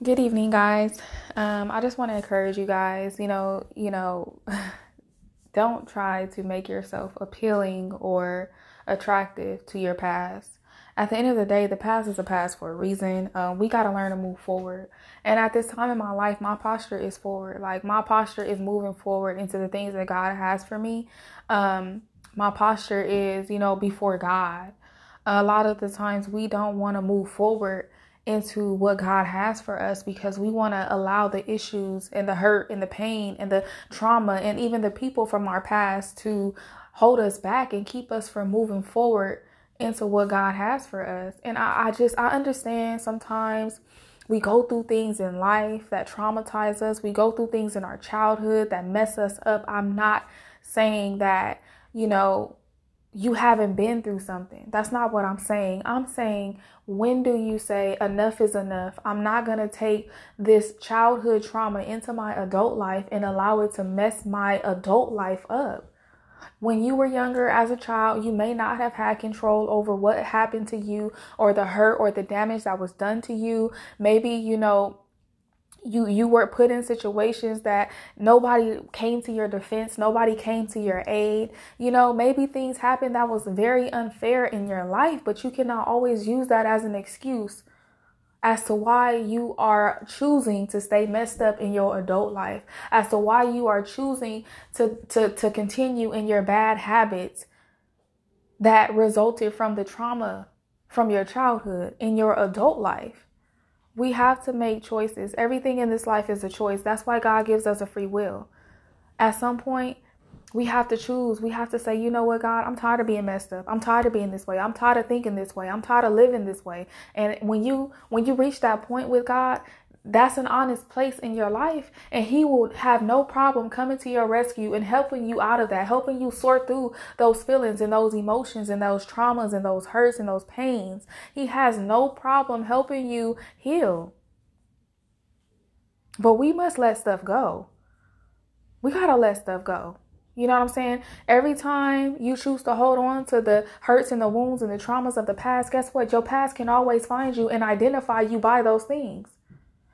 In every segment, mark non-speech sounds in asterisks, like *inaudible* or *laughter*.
Good evening, guys. Um, I just want to encourage you guys. You know, you know, *laughs* don't try to make yourself appealing or attractive to your past. At the end of the day, the past is a past for a reason. Um, we got to learn to move forward. And at this time in my life, my posture is forward. Like my posture is moving forward into the things that God has for me. Um, my posture is, you know, before God. A lot of the times we don't want to move forward into what God has for us because we want to allow the issues and the hurt and the pain and the trauma and even the people from our past to hold us back and keep us from moving forward into what God has for us. And I, I just, I understand sometimes we go through things in life that traumatize us, we go through things in our childhood that mess us up. I'm not saying that, you know, you haven't been through something. That's not what I'm saying. I'm saying, when do you say enough is enough? I'm not going to take this childhood trauma into my adult life and allow it to mess my adult life up. When you were younger as a child, you may not have had control over what happened to you or the hurt or the damage that was done to you. Maybe, you know, you you were put in situations that nobody came to your defense nobody came to your aid. You know maybe things happened that was very unfair in your life but you cannot always use that as an excuse as to why you are choosing to stay messed up in your adult life as to why you are choosing to to to continue in your bad habits that resulted from the trauma from your childhood in your adult life we have to make choices. Everything in this life is a choice. That's why God gives us a free will. At some point, we have to choose. We have to say, you know what, God, I'm tired of being messed up. I'm tired of being this way. I'm tired of thinking this way. I'm tired of living this way. And when you when you reach that point with God, that's an honest place in your life and he will have no problem coming to your rescue and helping you out of that helping you sort through those feelings and those emotions and those traumas and those hurts and those pains he has no problem helping you heal but we must let stuff go we got to let stuff go you know what I'm saying? Every time you choose to hold on to the hurts and the wounds and the traumas of the past, guess what? Your past can always find you and identify you by those things.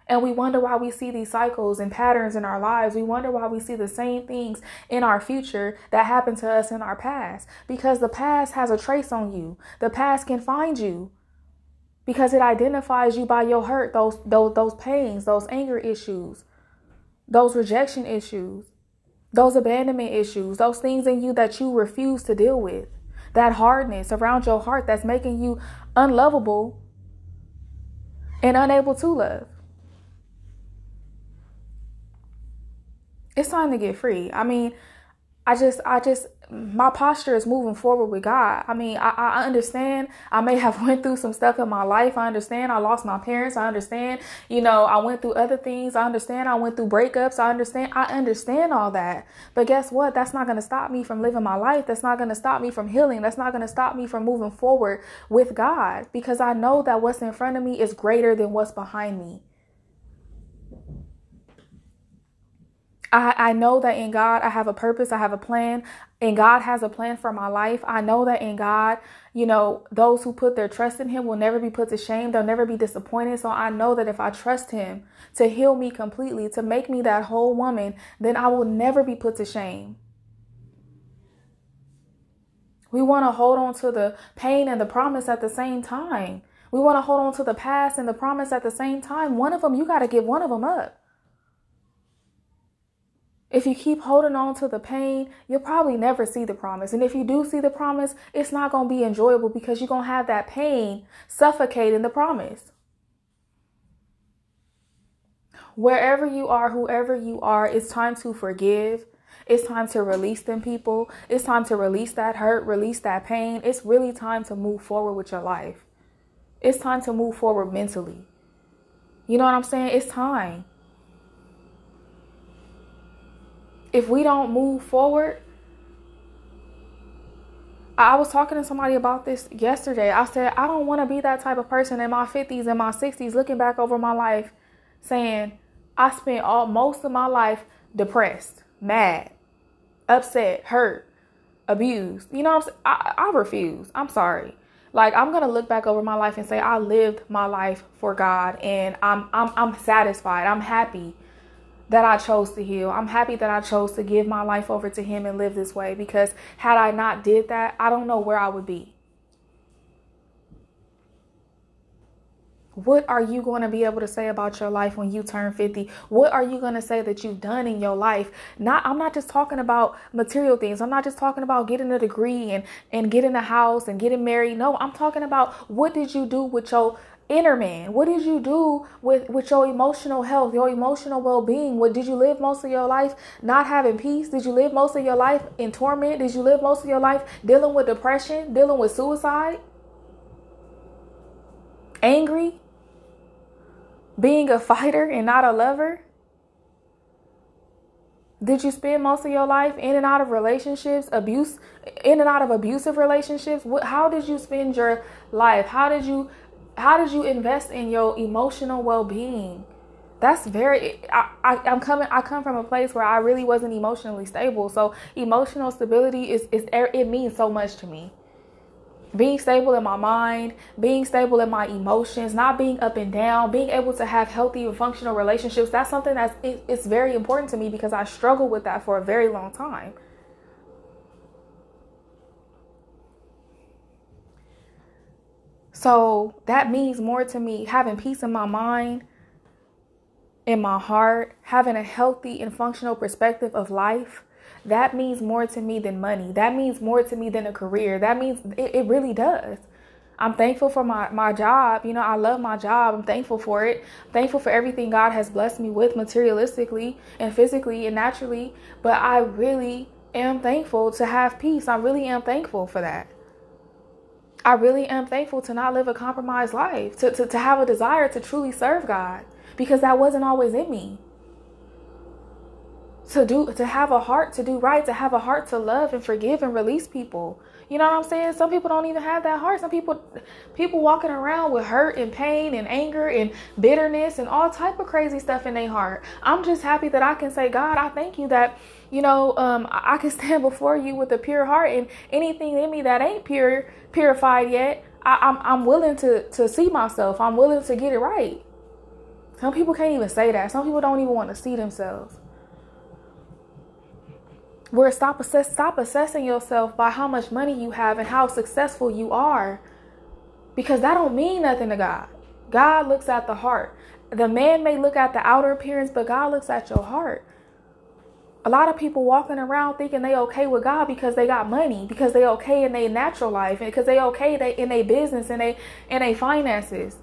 And we wonder why we see these cycles and patterns in our lives. We wonder why we see the same things in our future that happened to us in our past. Because the past has a trace on you. The past can find you because it identifies you by your hurt, those those those pains, those anger issues, those rejection issues, those abandonment issues, those things in you that you refuse to deal with. That hardness around your heart that's making you unlovable and unable to love. It's time to get free. I mean, I just, I just, my posture is moving forward with God. I mean, I, I understand I may have *laughs* went through some stuff in my life. I understand I lost my parents. I understand, you know, I went through other things. I understand I went through breakups. I understand, I understand all that. But guess what? That's not going to stop me from living my life. That's not going to stop me from healing. That's not going to stop me from moving forward with God because I know that what's in front of me is greater than what's behind me. I, I know that in God I have a purpose, I have a plan, and God has a plan for my life. I know that in God, you know, those who put their trust in Him will never be put to shame, they'll never be disappointed. So I know that if I trust Him to heal me completely, to make me that whole woman, then I will never be put to shame. We want to hold on to the pain and the promise at the same time. We want to hold on to the past and the promise at the same time. One of them, you got to give one of them up. If you keep holding on to the pain, you'll probably never see the promise. And if you do see the promise, it's not going to be enjoyable because you're going to have that pain suffocating the promise. Wherever you are, whoever you are, it's time to forgive. It's time to release them people. It's time to release that hurt, release that pain. It's really time to move forward with your life. It's time to move forward mentally. You know what I'm saying? It's time. If we don't move forward, I was talking to somebody about this yesterday. I said, I don't want to be that type of person in my 50s and my 60s looking back over my life saying, I spent all most of my life depressed, mad, upset, hurt, abused. You know I, I refuse. I'm sorry. Like I'm gonna look back over my life and say I lived my life for God, and I'm I'm I'm satisfied. I'm happy that I chose to heal. I'm happy that I chose to give my life over to Him and live this way. Because had I not did that, I don't know where I would be. What are you going to be able to say about your life when you turn 50? What are you going to say that you've done in your life? Not I'm not just talking about material things. I'm not just talking about getting a degree and and getting a house and getting married. No, I'm talking about what did you do with your inner man? What did you do with with your emotional health, your emotional well-being? What did you live most of your life not having peace? Did you live most of your life in torment? Did you live most of your life dealing with depression, dealing with suicide? Angry? being a fighter and not a lover? Did you spend most of your life in and out of relationships, abuse, in and out of abusive relationships? What, how did you spend your life? How did you, how did you invest in your emotional well-being? That's very. I, I I'm coming. I come from a place where I really wasn't emotionally stable. So emotional stability is is er, it means so much to me being stable in my mind, being stable in my emotions, not being up and down, being able to have healthy and functional relationships, that's something that's it, it's very important to me because I struggled with that for a very long time. So that means more to me having peace in my mind, in my heart, having a healthy and functional perspective of life that means more to me than money. That means more to me than a career. That means it, it really does. I'm thankful for my, my job. You know, I love my job. I'm thankful for it. I'm thankful for everything God has blessed me with materialistically and physically and naturally. But I really am thankful to have peace. I really am thankful for that. I really am thankful to not live a compromised life, to, to, to have a desire to truly serve God because that wasn't always in me. To do to have a heart to do right to have a heart to love and forgive and release people you know what i'm saying? Some people don't even have that heart. Some people people walking around with hurt and pain and anger and bitterness and all type of crazy stuff in their heart. I'm just happy that i can say god i thank you that you know um, i can *laughs* stand before you with a pure heart and anything in me that ain't pure purified yet I, I'm, I'm willing to to see myself. I'm willing to get it right. Some people can't even say that. Some people don't even want to see themselves where stop assess stop assessing yourself by how much money you have and how successful you are. Because that don't mean nothing to God. God looks at the heart. The man may look at the outer appearance, but God looks at your heart. A lot of people walking around thinking they okay with God because they got money, because they okay in their natural life, and because they okay they in their business and they in their finances.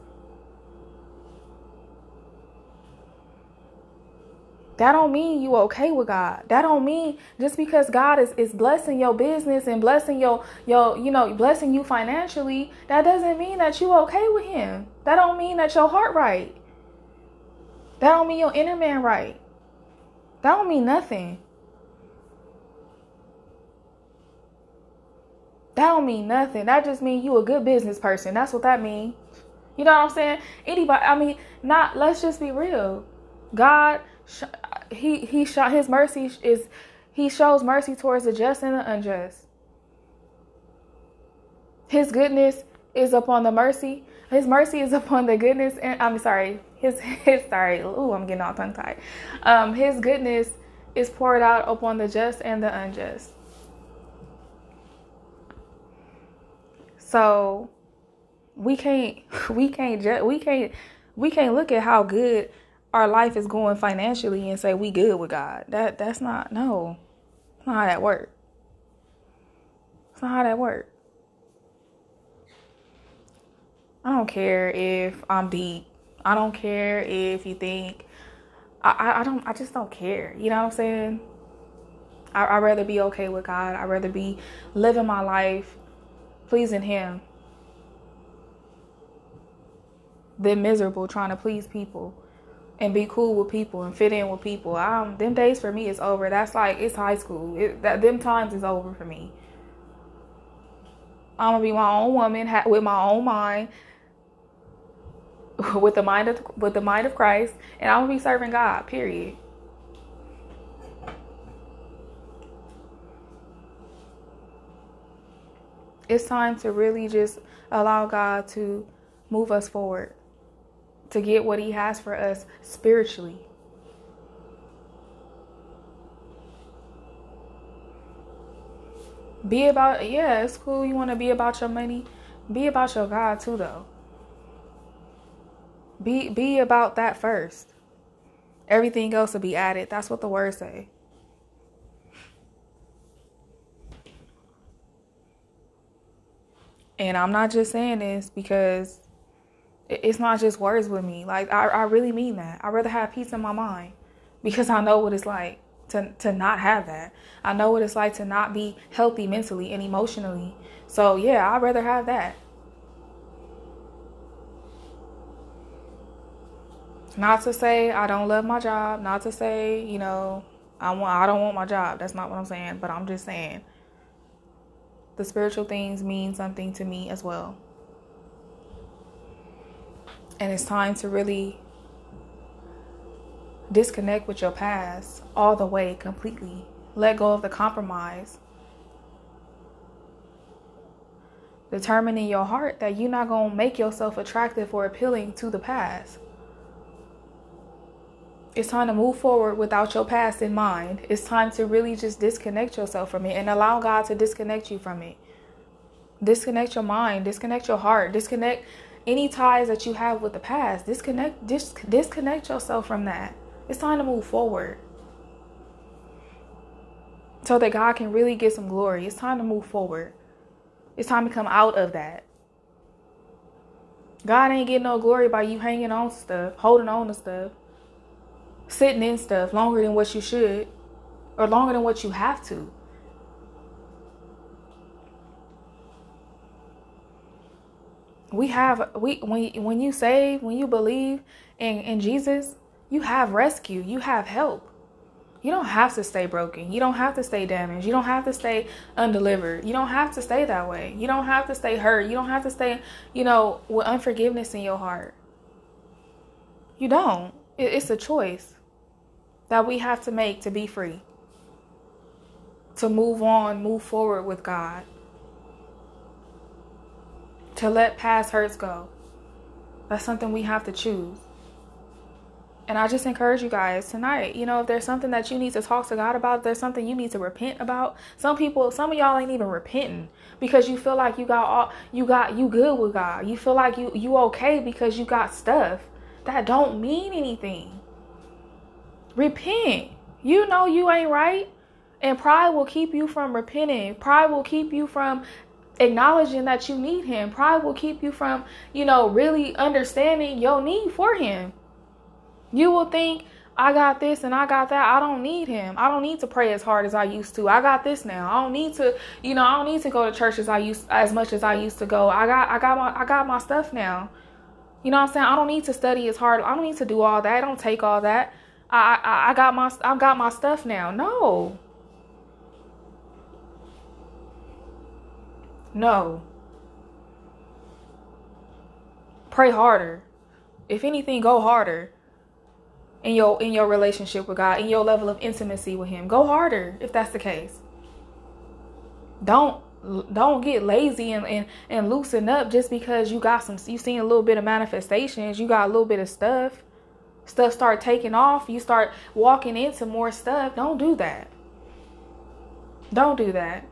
That don't mean you okay with God. That don't mean just because God is, is blessing your business and blessing your your you know blessing you financially, that doesn't mean that you okay with him. That don't mean that your heart right. That don't mean your inner man right. That don't mean nothing. That don't mean nothing. That just mean you a good business person. That's what that mean. You know what I'm saying? Anybody I mean, not let's just be real. God he he shot his mercy is he shows mercy towards the just and the unjust. His goodness is upon the mercy. His mercy is upon the goodness and I'm sorry. His *laughs* his sorry. Ooh, I'm getting all tongue tied. Um, his goodness is poured out upon the just and the unjust. So we can't *laughs* we can't ju- we can't we can't look at how good our life is going financially and say we good with God. That that's not no. Not how that works. It's not how that works. I don't care if I'm deep. I don't care if you think I, I, I don't I just don't care. You know what I'm saying? I, I'd rather be okay with God. I'd rather be living my life pleasing him than miserable trying to please people and be cool with people and fit in with people. Um, them days for me is over. That's like it's high school. It, that them times is over for me. I'm gonna be my own woman ha- with my own mind, *laughs* with the mind of with the mind of Christ, and I'm gonna be serving God. Period. It's time to really just allow God to move us forward to get what He has for us spiritually. Be about, yeah, it's cool. You want to be about your money. Be about your God too, though. Be be about that first. Everything else will be added. That's what the words say. And I'm not just saying this because it's not just words with me. Like I, I really mean that. I'd rather have peace in my mind because I know what it's like to to not have that. I know what it's like to not be healthy mentally and emotionally. So yeah, I'd rather have that. Not to say I don't love my job, not to say, you know, I want I don't want my job. That's not what I'm saying, but I'm just saying the spiritual things mean something to me as well. And it's time to really disconnect with your past all the way completely. Let go of the compromise. Determine in your heart that you're not going to make yourself attractive or appealing to the past. It's time to move forward without your past in mind. It's time to really just disconnect yourself from it and allow God to disconnect you from it. Disconnect your mind, disconnect your heart, disconnect any ties that you have with the past. Disconnect dis- disconnect yourself from that. It's time to move forward. So that God can really get some glory. It's time to move forward. It's time to come out of that. God ain't getting no glory by you hanging on stuff, holding on to stuff sitting in stuff longer than what you should or longer than what you have to. We have we when when you save, when you believe in in Jesus, you have rescue, you have help. You don't have to stay broken. You don't have to stay damaged. You don't have to stay undelivered. You don't have to stay that way. You don't have to stay hurt. You don't have to stay, you know, with unforgiveness in your heart. You don't. It's a choice that we have to make to be free, to move on, move forward with God, to let past hurts go. That's something we have to choose. And I just encourage you guys tonight, you know, if there's something that you need to talk to God about, there's something you need to repent about. Some people, some of y'all ain't even repenting because you feel like you got all you got you good with God. You feel like you you okay because you got stuff. That don't mean anything. Repent. You know you ain't right. And pride will keep you from repenting. Pride will keep you from acknowledging that you need him. Pride will keep you from, you know, really understanding your need for him. You will think, I got this and I got that. I don't need him. I don't need to pray as hard as I used to. I got this now. I don't need to, you know, I don't need to go to church as I used as much as I used to go. I got I got my I got my stuff now. You know what I'm saying? I don't need to study as hard. I don't need to do all that. I don't take all that. I, I I got my I've got my stuff now. No. No. Pray harder. If anything, go harder in your in your relationship with God, in your level of intimacy with him. Go harder if that's the case. Don't don't get lazy and, and, and loosen up just because you got some you seen a little bit of manifestations, you got a little bit of stuff stuff start taking off, you start walking into more stuff, don't do that. Don't do that.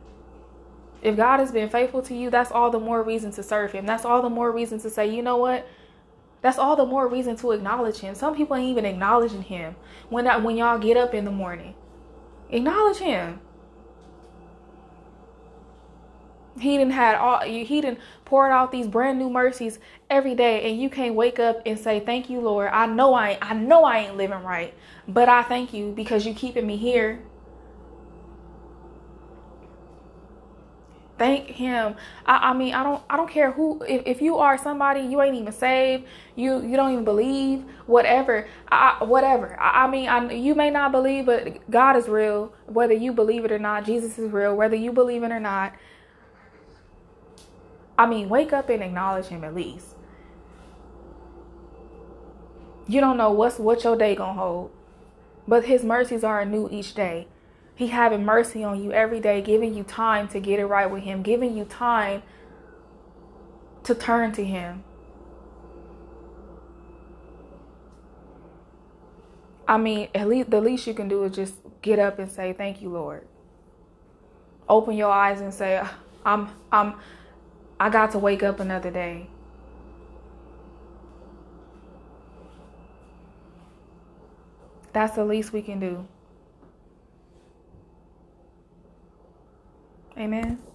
If God has been faithful to you, that's all the more reason to serve him. That's all the more reason to say, you know what? That's all the more reason to acknowledge him. Some people ain't even acknowledging him when when y'all get up in the morning. Acknowledge him. He didn't had all he didn't poured out these brand new mercies every day and you can't wake up and say thank you lord i know i i know i ain't living right but i thank you because you keeping me here thank him. I, I mean i don't i don't care who if, if you are somebody you ain't even saved you you don't even believe whatever. I, whatever. I, I mean I, you may not believe but god is real whether you believe it or not. Jesus is real whether you believe it or not. I mean, wake up and acknowledge him at least. You don't know what's what your day gonna hold, but his mercies are new each day. He having mercy on you every day, giving you time to get it right with him, giving you time to turn to him. I mean, at least the least you can do is just get up and say, "Thank you, Lord." Open your eyes and say, ah, "I'm I'm I got to wake up another day." That's the least we can do. Amen.